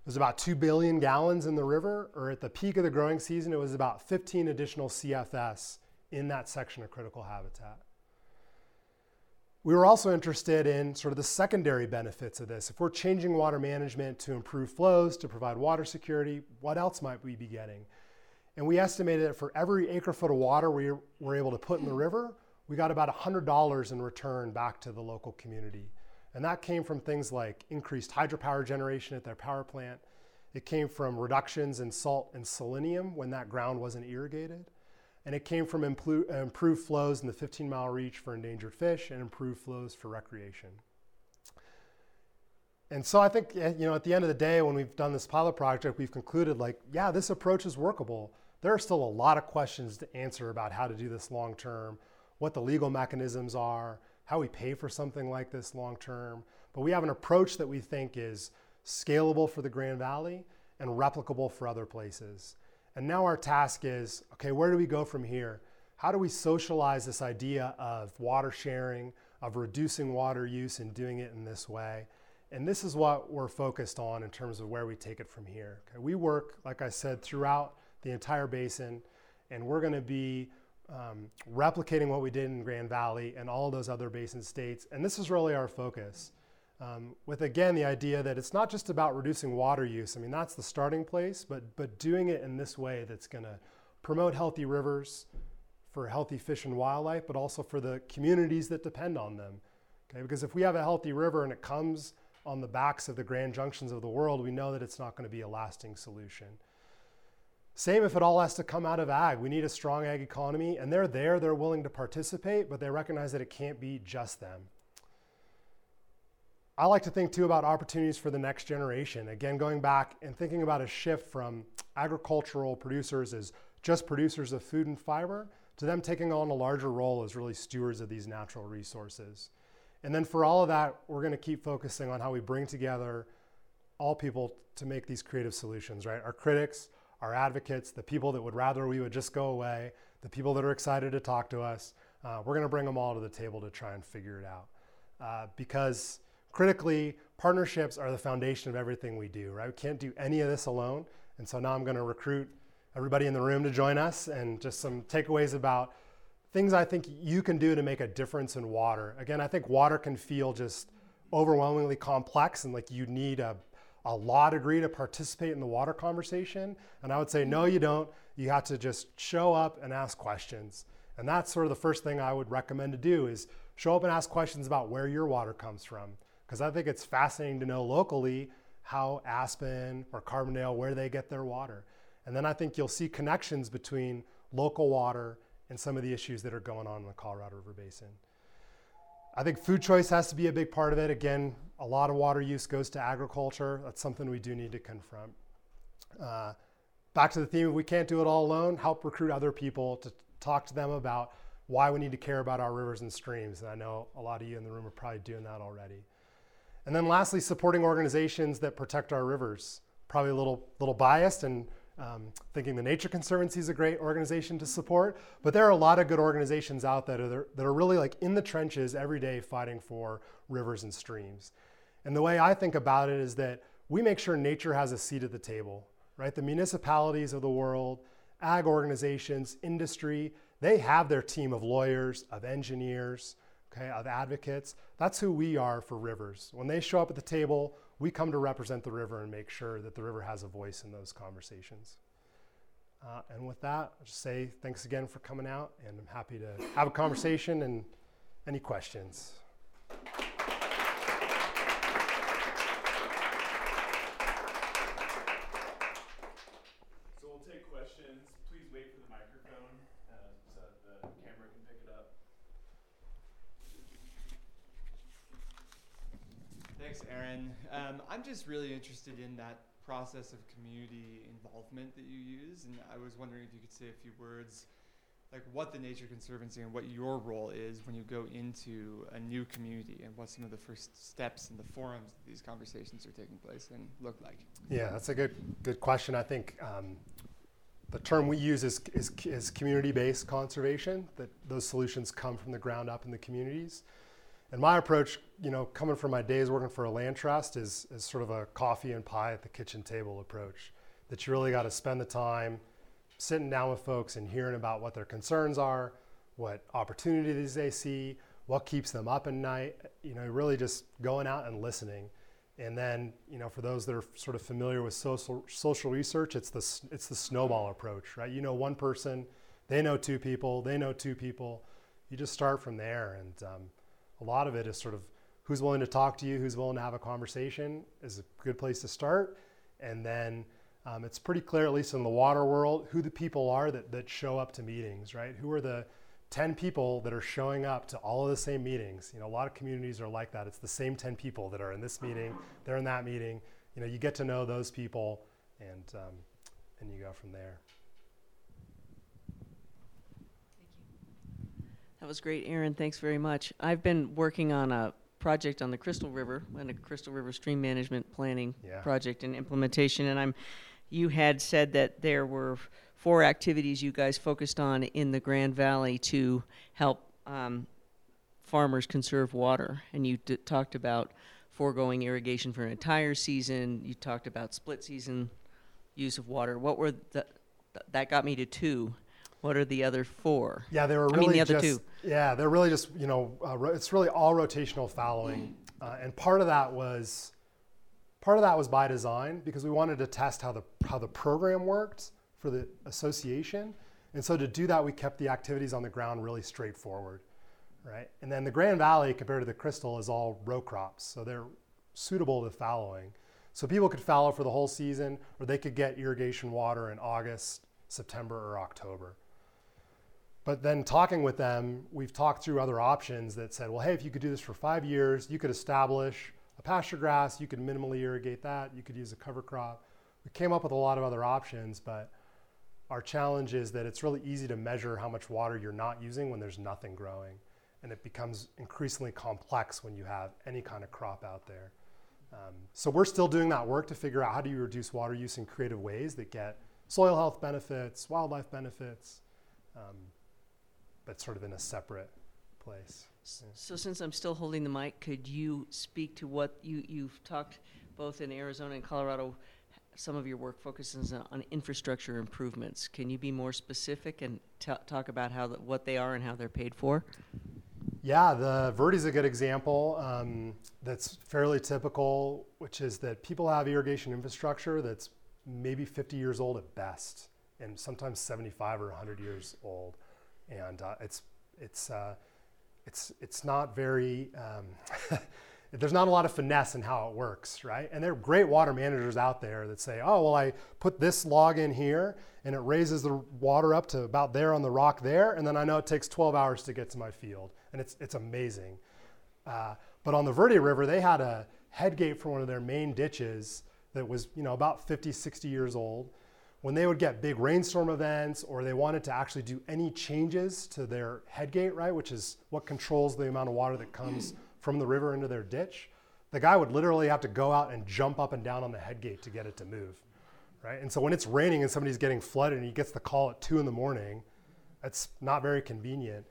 Speaker 2: There's about 2 billion gallons in the river, or at the peak of the growing season, it was about 15 additional CFS in that section of critical habitat. We were also interested in sort of the secondary benefits of this. If we're changing water management to improve flows, to provide water security, what else might we be getting? And we estimated that for every acre foot of water we were able to put in the river, we got about $100 in return back to the local community. And that came from things like increased hydropower generation at their power plant. It came from reductions in salt and selenium when that ground wasn't irrigated. And it came from improved flows in the 15 mile reach for endangered fish and improved flows for recreation. And so I think, eh, you know, at the end of the day, when we've done this pilot project, we've concluded like, yeah, this approach is workable. There are still a lot of questions to answer about how to do this long term, what the legal mechanisms are, how we pay for something like this long term. But we have an approach that we think is scalable for the Grand Valley and replicable for other places. And now our task is okay, where do we go from here? How do we socialize this idea of water sharing, of reducing water use and doing it in this way? And this is what we're focused on in terms of where we take it from here. Okay, we work, like I said, throughout the entire basin, and we're going to be um, replicating what we did in Grand Valley and all those other basin states. And this is really our focus. Um, with again the idea that it's not just about reducing water use. I mean, that's the starting place, but, but doing it in this way that's going to promote healthy rivers for healthy fish and wildlife, but also for the communities that depend on them. Okay? Because if we have a healthy river and it comes on the backs of the grand junctions of the world, we know that it's not going to be a lasting solution. Same if it all has to come out of ag. We need a strong ag economy, and they're there, they're willing to participate, but they recognize that it can't be just them. I like to think too about opportunities for the next generation. Again, going back and thinking about a shift from agricultural producers as just producers of food and fiber to them taking on a larger role as really stewards of these natural resources. And then for all of that, we're going to keep focusing on how we bring together all people to make these creative solutions, right? Our critics, our advocates, the people that would rather we would just go away, the people that are excited to talk to us. Uh, we're going to bring them all to the table to try and figure it out. Uh, because critically, partnerships are the foundation of everything we do, right? We can't do any of this alone. And so now I'm going to recruit everybody in the room to join us and just some takeaways about things I think you can do to make a difference in water. Again, I think water can feel just overwhelmingly complex and like you need a, a law degree to participate in the water conversation. And I would say, no, you don't. You have to just show up and ask questions. And that's sort of the first thing I would recommend to do is show up and ask questions about where your water comes from. Because I think it's fascinating to know locally how Aspen or Carbondale, where they get their water. And then I think you'll see connections between local water and some of the issues that are going on in the Colorado River Basin. I think food choice has to be a big part of it. Again, a lot of water use goes to agriculture. That's something we do need to confront. Uh, back to the theme of we can't do it all alone, help recruit other people to talk to them about why we need to care about our rivers and streams. And I know a lot of you in the room are probably doing that already. And then lastly, supporting organizations that protect our rivers. Probably a little, little biased and um, thinking the Nature Conservancy is a great organization to support, but there are a lot of good organizations out there that are, that are really like in the trenches every day fighting for rivers and streams. And the way I think about it is that we make sure nature has a seat at the table, right? The municipalities of the world, ag organizations, industry, they have their team of lawyers, of engineers, okay, of advocates. That's who we are for rivers. When they show up at the table, we come to represent the river and make sure that the river has a voice in those conversations. Uh, and with that, I'll just say thanks again for coming out, and I'm happy to have a conversation and any questions.
Speaker 3: Just really interested in that process of community involvement that you use, and I was wondering if you could say a few words, like what the Nature Conservancy and what your role is when you go into a new community, and what some of the first steps and the forums that these conversations are taking place and look like.
Speaker 2: Yeah, that's a good good question. I think. Um, the term we use is, is, is community-based conservation, that those solutions come from the ground up in the communities. And my approach, you know, coming from my days working for a land trust is, is sort of a coffee and pie at the kitchen table approach. That you really got to spend the time sitting down with folks and hearing about what their concerns are, what opportunities they see, what keeps them up at night, you know, really just going out and listening. And then, you know, for those that are sort of familiar with social, social research, it's the, it's the snowball approach, right? You know, one person, they know two people, they know two people. You just start from there. And, um, a lot of it is sort of who's willing to talk to you, who's willing to have a conversation is a good place to start. And then um, it's pretty clear, at least in the water world, who the people are that, that show up to meetings, right? Who are the 10 people that are showing up to all of the same meetings? You know, a lot of communities are like that. It's the same 10 people that are in this meeting, they're in that meeting. You know, you get to know those people and, um, and you go from there.
Speaker 4: That was great, Aaron. Thanks very much. I've been working on a project on the Crystal River and a Crystal River stream management planning yeah. project and implementation. And I'm, you had said that there were four activities you guys focused on in the Grand Valley to help um, farmers conserve water. And you d- talked about foregoing irrigation for an entire season. You talked about split season use of water. What were the, th- that got me to two. What are the other four?
Speaker 2: Yeah, they were really I mean, the other just, two. Yeah, they're really just you know uh, ro- it's really all rotational fallowing, uh, and part of that was part of that was by design because we wanted to test how the how the program worked for the association, and so to do that we kept the activities on the ground really straightforward, right? And then the Grand Valley compared to the Crystal is all row crops, so they're suitable to fallowing. So people could fallow for the whole season, or they could get irrigation water in August, September, or October. But then talking with them, we've talked through other options that said, well, hey, if you could do this for five years, you could establish a pasture grass, you could minimally irrigate that, you could use a cover crop. We came up with a lot of other options, but our challenge is that it's really easy to measure how much water you're not using when there's nothing growing. And it becomes increasingly complex when you have any kind of crop out there. Um, so we're still doing that work to figure out how do you reduce water use in creative ways that get soil health benefits, wildlife benefits, um, but sort of in a separate place.
Speaker 4: So since I'm still holding the mic, could you speak to what you, you've talked both in Arizona and Colorado some of your work focuses on infrastructure improvements. Can you be more specific and t- talk about how the, what they are and how they're paid for?
Speaker 2: Yeah, the Verde is a good example um, that's fairly typical, which is that people have irrigation infrastructure that's maybe 50 years old at best, and sometimes 75 or 100 years old, and uh, it's it's uh, it's it's not very um, <laughs> there's not a lot of finesse in how it works, right? And there are great water managers out there that say, oh, well, I put this log in here and it raises the water up to about there on the rock there, and then I know it takes 12 hours to get to my field, and it's it's amazing. Uh, but on the Verde River, they had a headgate for one of their main ditches that was, you know, about 50, 60 years old when they would get big rainstorm events or they wanted to actually do any changes to their headgate, right, which is what controls the amount of water that comes <clears throat> from the river into their ditch, the guy would literally have to go out and jump up and down on the headgate to get it to move, right? And so when it's raining and somebody's getting flooded and he gets the call at two in the morning, that's not very convenient.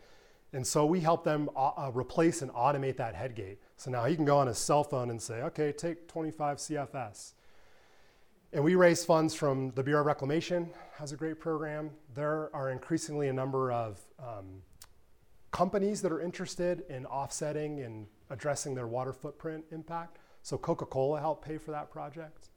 Speaker 2: And so we help them uh, uh replace and automate that headgate. So now he can go on his cell phone and say, okay, take 25 CFS and we raise funds from the Bureau of Reclamation, has a great program. There are increasingly a number of um, companies that are interested in offsetting and addressing their water footprint impact. So Coca-Cola helped pay for that project.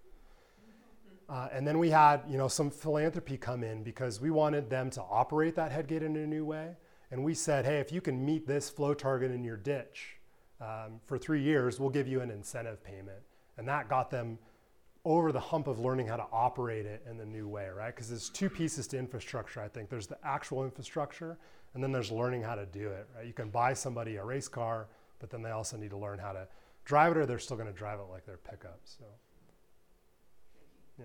Speaker 2: Uh, and then we had, you know, some philanthropy come in because we wanted them to operate that headgate in a new way. And we said, hey, if you can meet this flow target in your ditch um, for three years, we'll give you an incentive payment. And that got them over the hump of learning how to operate it in the new way, right? Because there's two pieces to infrastructure, I think. There's the actual infrastructure, and then there's learning how to do it, right? You can buy somebody a race car, but then they also need to learn how to drive it, or they're still going to drive it like their pickup. So, yeah.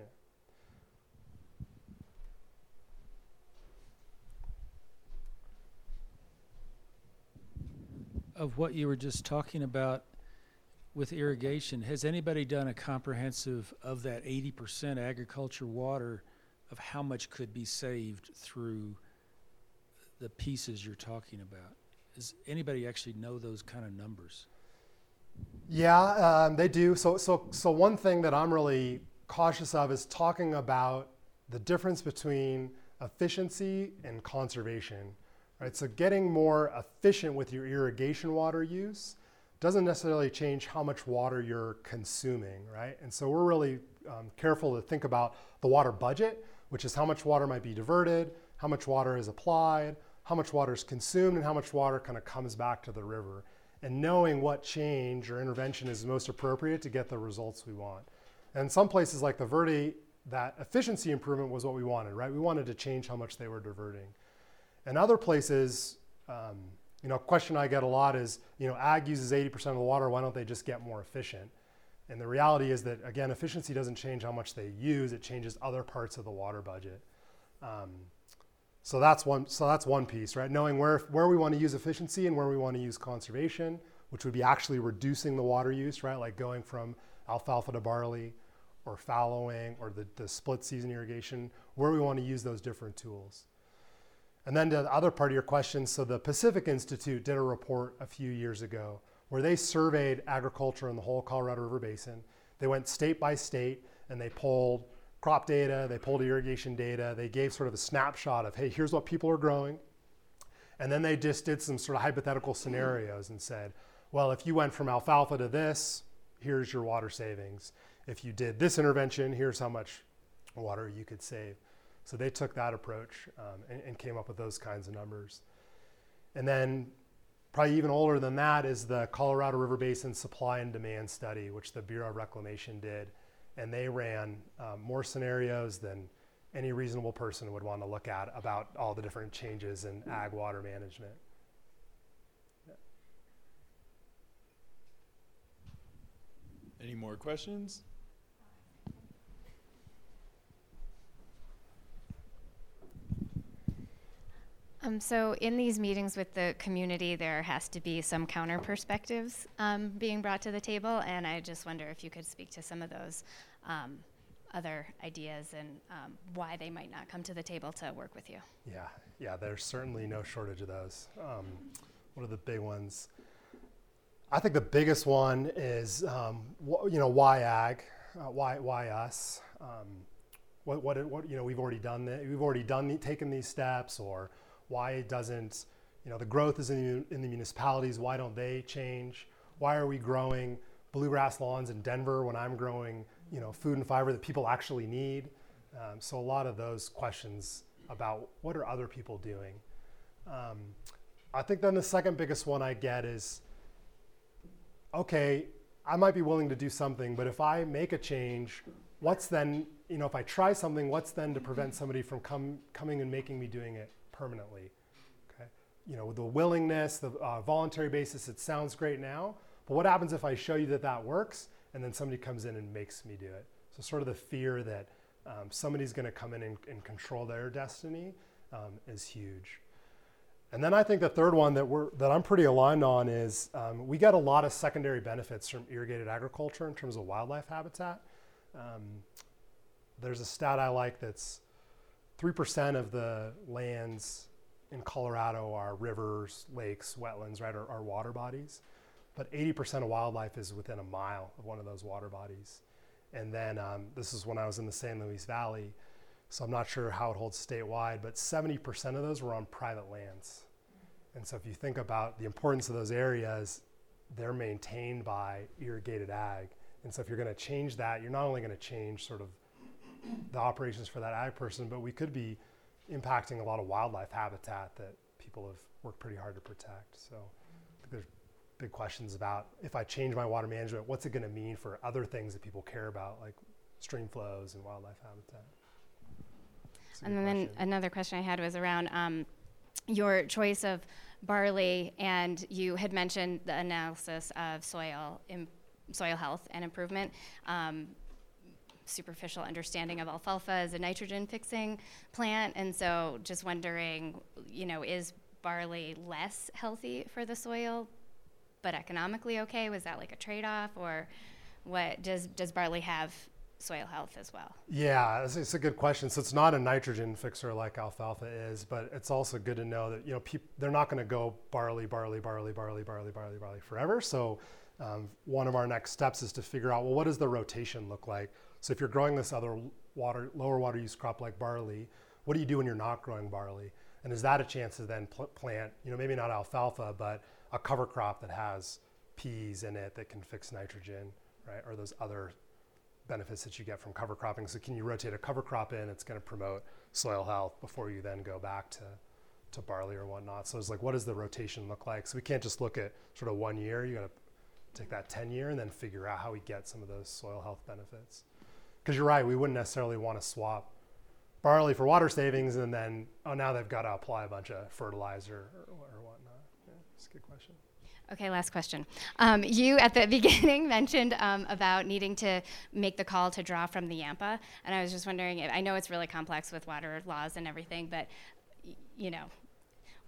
Speaker 5: Of what you were just talking about, with irrigation, has anybody done a comprehensive of that 80% agriculture water of how much could be saved through the pieces you're talking about? Does anybody actually know those kind of numbers?
Speaker 2: Yeah, um, they do. So, so, so one thing that I'm really cautious of is talking about the difference between efficiency and conservation. Right? So, getting more efficient with your irrigation water use doesn't necessarily change how much water you're consuming, right? And so we're really um, careful to think about the water budget, which is how much water might be diverted, how much water is applied, how much water is consumed, and how much water kind of comes back to the river. And knowing what change or intervention is most appropriate to get the results we want. And some places like the Verde, that efficiency improvement was what we wanted, right? We wanted to change how much they were diverting. And other places, um, you know, a question I get a lot is, you know, ag uses 80% of the water, why don't they just get more efficient? And the reality is that, again, efficiency doesn't change how much they use, it changes other parts of the water budget. Um, so that's one, so that's one piece, right? Knowing where, where we want to use efficiency and where we want to use conservation, which would be actually reducing the water use, right? Like going from alfalfa to barley or fallowing or the, the split season irrigation, where we want to use those different tools. And then to the other part of your question, so the Pacific Institute did a report a few years ago where they surveyed agriculture in the whole Colorado River Basin. They went state by state and they pulled crop data, they pulled irrigation data, they gave sort of a snapshot of, hey, here's what people are growing. And then they just did some sort of hypothetical scenarios and said, well, if you went from alfalfa to this, here's your water savings. If you did this intervention, here's how much water you could save. So they took that approach um, and, and, came up with those kinds of numbers. And then, probably even older than that, is the Colorado River Basin Supply and Demand Study, which the Bureau of Reclamation did. And they ran um, more scenarios than any reasonable person would want to look at about all the different changes in ag water management.
Speaker 1: Any more questions?
Speaker 6: Um, so in these meetings with the community, there has to be some counter perspectives um, being brought to the table, and I just wonder if you could speak to some of those um, other ideas and um, why they might not come to the table to work with you.
Speaker 2: Yeah, yeah, there's certainly no shortage of those. Um, what are the big ones? I think the biggest one is, um, wh- you know, why ag, Uh, why, why us? What, what, what, you know, we've already done that. We've already done the, taken these steps, or why doesn't, you know, the growth is in the, in the municipalities. Why don't they change? Why are we growing bluegrass lawns in Denver when I'm growing, you know, food and fiber that people actually need? Um, so a lot of those questions about what are other people doing. Um, I think then the second biggest one I get is, okay, I might be willing to do something, but if I make a change, what's then, you know, if I try something, what's then to prevent somebody from come, coming and making me doing it permanently? Okay, you know, the willingness, the uh, voluntary basis, it sounds great now, but what happens if I show you that that works and then somebody comes in and makes me do it? So sort of the fear that um, somebody's going to come in and, and, control their destiny um, is huge. And then I think the third one that we're that I'm pretty aligned on is um, we get a lot of secondary benefits from irrigated agriculture in terms of wildlife habitat. Um, there's a stat I like that's three percent of the lands in Colorado are rivers, lakes, wetlands, right, are, are water bodies, but 80% of wildlife is within a mile of one of those water bodies. And then um, this is when I was in the San Luis Valley. So I'm not sure how it holds statewide, but 70% of those were on private lands. And so if you think about the importance of those areas, they're maintained by irrigated ag. And so if you're going to change that, you're not only going to change sort of the operations for that ag person, but we could be impacting a lot of wildlife habitat that people have worked pretty hard to protect. So there's big questions about if I change my water management, what's it going to mean for other things that people care about, like stream flows and wildlife habitat.
Speaker 6: And then question. another question I had was around um, your choice of barley, and you had mentioned the analysis of soil, Im- soil health and improvement. Um, superficial understanding of alfalfa as a nitrogen fixing plant, and so just wondering, you know, is barley less healthy for the soil but economically okay? Was that like a trade off, or what does does barley have soil health as well?
Speaker 2: Yeah, it's, it's, a good question. So it's not a nitrogen fixer like alfalfa is, but it's also good to know that you know peop- they're not going to go barley, barley, barley, barley, barley, barley, barley forever. So um, one of our next steps is to figure out well, what does the rotation look like? So if you're growing this other water, lower water use crop like barley, what do you do when you're not growing barley? And is that a chance to then pl- plant, you know, maybe not alfalfa, but a cover crop that has peas in it that can fix nitrogen, right? Or those other benefits that you get from cover cropping. So can you rotate a cover crop in? It's going to promote soil health before you then go back to to barley or whatnot. So it's like, what does the rotation look like? So we can't just look at sort of one year. You got to take that 10 year and then figure out how we get some of those soil health benefits. Because you're right, we wouldn't necessarily want to swap barley for water savings and then, oh, now they've got to apply a bunch of fertilizer or, or whatnot. Yeah, it's a good question.
Speaker 6: Okay, last question. Um, you at the <laughs> beginning mentioned um, about needing to make the call to draw from the Yampa, and I was just wondering. I know it's really complex with water laws and everything, but you know,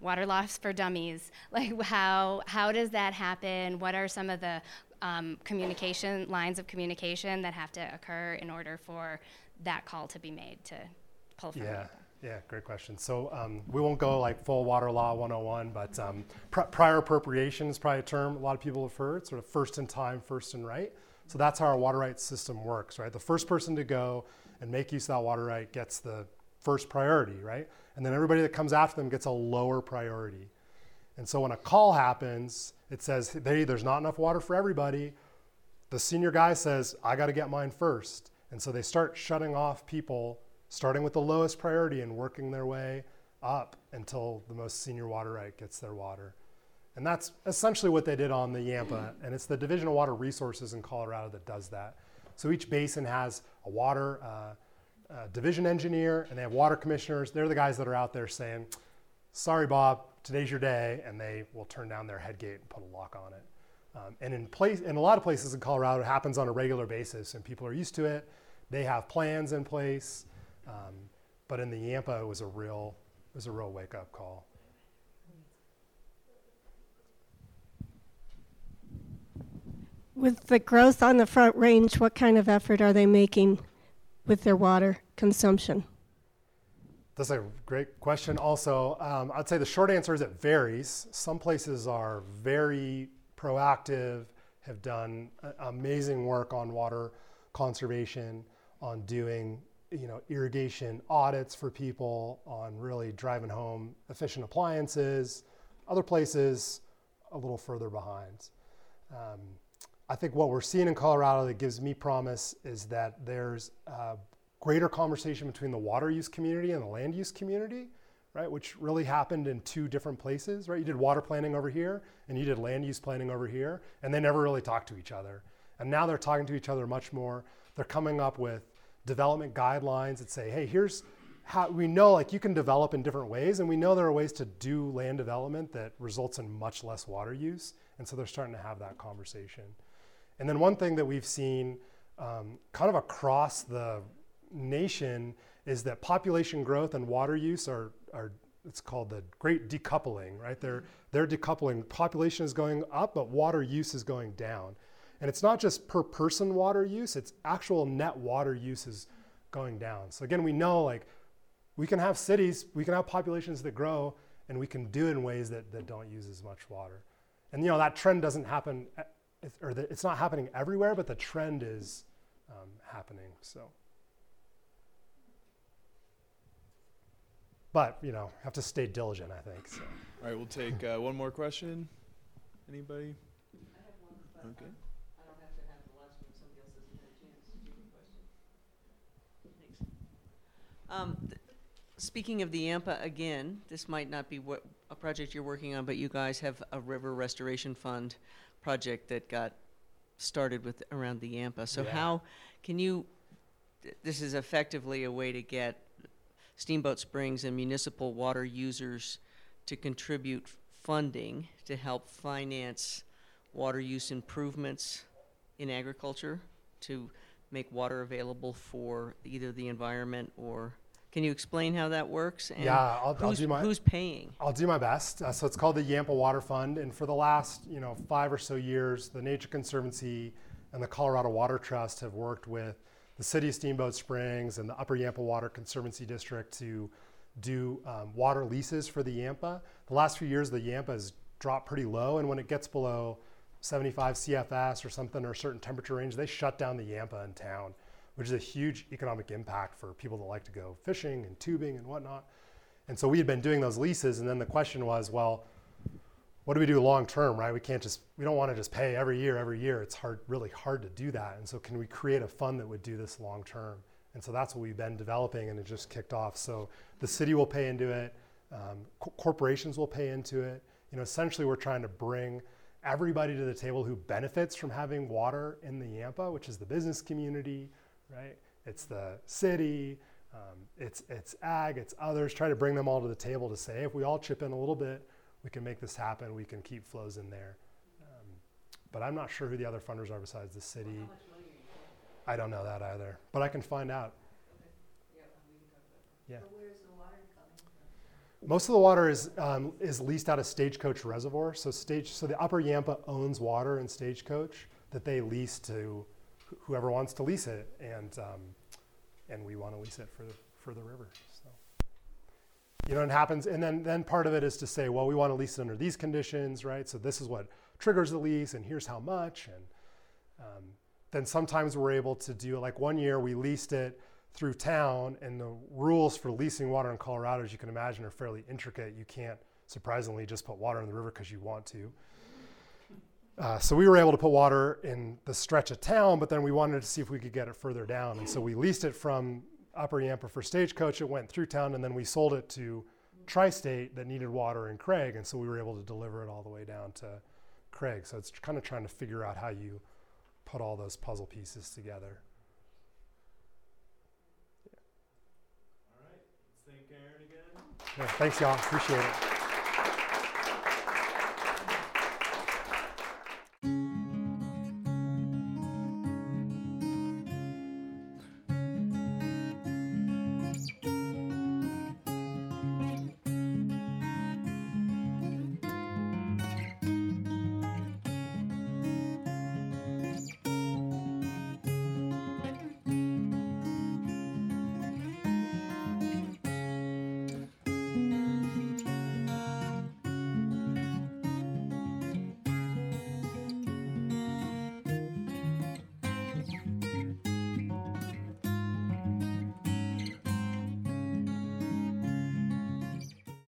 Speaker 6: water laws for dummies. Like how how does that happen? What are some of the um, communication lines of communication that have to occur in order for that call to be made to pull from?
Speaker 2: Yeah. Yeah, great question. So um, we won't go like full water law 101, but um, pr- prior appropriation is probably a term a lot of people have heard, sort of first in time, first in right. So that's how our water rights system works, right? The first person to go and make use of that water right gets the first priority, right? And then everybody that comes after them gets a lower priority. And so when a call happens, it says, hey, there's not enough water for everybody. The senior guy says, I got to get mine first. And so they start shutting off people starting with the lowest priority and working their way up until the most senior water right gets their water. And that's essentially what they did on the Yampa. And it's the Division of Water Resources in Colorado that does that. So each basin has a water uh, uh, division engineer and they have water commissioners. They're the guys that are out there saying, sorry, Bob, today's your day. And they will turn down their head gate and put a lock on it. Um, and in, place, in a lot of places in Colorado, it happens on a regular basis and people are used to it. They have plans in place. Um, but in the Yampa, it was a real, it was a real wake up call.
Speaker 7: With the growth on the Front Range, what kind of effort are they making with their water consumption?
Speaker 2: That's a great question. Also, um, I'd say the short answer is it varies. Some places are very proactive, have done amazing work on water conservation, on doing you know irrigation audits for people, on really driving home efficient appliances. Other places a little further behind. Um, I think what we're seeing in Colorado that gives me promise is that there's greater conversation between the water use community and the land use community, right? Which really happened in two different places, right? You did water planning over here and you did land use planning over here, and they never really talked to each other. And now they're talking to each other much more. They're coming up with development guidelines that say, hey, here's how we know like you can develop in different ways, and we know there are ways to do land development that results in much less water use. And so they're starting to have that conversation. And then one thing that we've seen um, kind of across the nation is that population growth and water use are, are it's called the great decoupling, right? They're, they're decoupling. Population is going up, but water use is going down. And it's not just per person water use, it's actual net water use is going down. So again, we know like we can have cities, we can have populations that grow, and we can do it in ways that, that don't use as much water. And you know, that trend doesn't happen, or it's not happening everywhere, but the trend is um, happening, so. But, you know, have to stay diligent, I think. So.
Speaker 1: All right, we'll take uh, one more question. Anybody? Okay.
Speaker 4: Um, th- speaking of the Yampa again, this might not be what a project you're working on, but you guys have a river restoration fund project that got started with around the Yampa. So
Speaker 2: Yeah.
Speaker 4: how can you? th- This is effectively a way to get Steamboat Springs and municipal water users to contribute funding to help finance water use improvements in agriculture to make water available for either the environment or can you explain how that works? And
Speaker 2: Yeah, I'll- I'll do my-
Speaker 4: who's paying?
Speaker 2: I'll do my best. Uh, so it's called the Yampa Water Fund, and for the last you know five or so years, the Nature Conservancy and the Colorado Water Trust have worked with the City of Steamboat Springs and the Upper Yampa Water Conservancy District to do um, water leases for the Yampa. The last few years, the Yampa has dropped pretty low, and when it gets below 75 CFS or something or a certain temperature range, they shut down the Yampa in town which is a huge economic impact for people that like to go fishing and tubing and whatnot. And so we had been doing those leases, and then the question was, well, what do we do long term, right? We can't just, we don't want to just pay every year, every year. It's hard, really hard to do that. And so can we create a fund that would do this long term? And so that's what we've been developing, and it just kicked off. So the city will pay into it, um, co- corporations will pay into it. You know, essentially, we're trying to bring everybody to the table who benefits from having water in the Yampa, which is the business community, right? It's the city, um, it's, it's ag, it's others. Try to bring them all to the table to say, if we all chip in a little bit, we can make this happen. We can keep flows in there. Um, but I'm not sure who the other funders are besides the city. I don't know that either, but I can find out. Yeah. Water coming from? Most of the water is um, is leased out of Stagecoach Reservoir. So stage so the Upper Yampa owns water in Stagecoach that they lease to whoever wants to lease it, and um, and we want to lease it for the, for the river. You know, it happens, and then then part of it is to say, well, we want to lease it under these conditions, right? So this is what triggers the lease, and here's how much, and um, then sometimes we're able to do like one year we leased it through town, and the rules for leasing water in Colorado, as you can imagine, are fairly intricate. You can't surprisingly just put water in the river because you want to. Uh, so we were able to put water in the stretch of town, but then we wanted to see if we could get it further down. And so we leased it from Upper Yampa for Stagecoach. It went through town, and then we sold it to Tri-State that needed water in Craig, and so we were able to deliver it all the way down to Craig. So it's kind of trying to figure out how you put all those puzzle pieces together.
Speaker 1: All right. Let's thank Aaron again.
Speaker 2: Yeah, thanks, y'all. Appreciate it.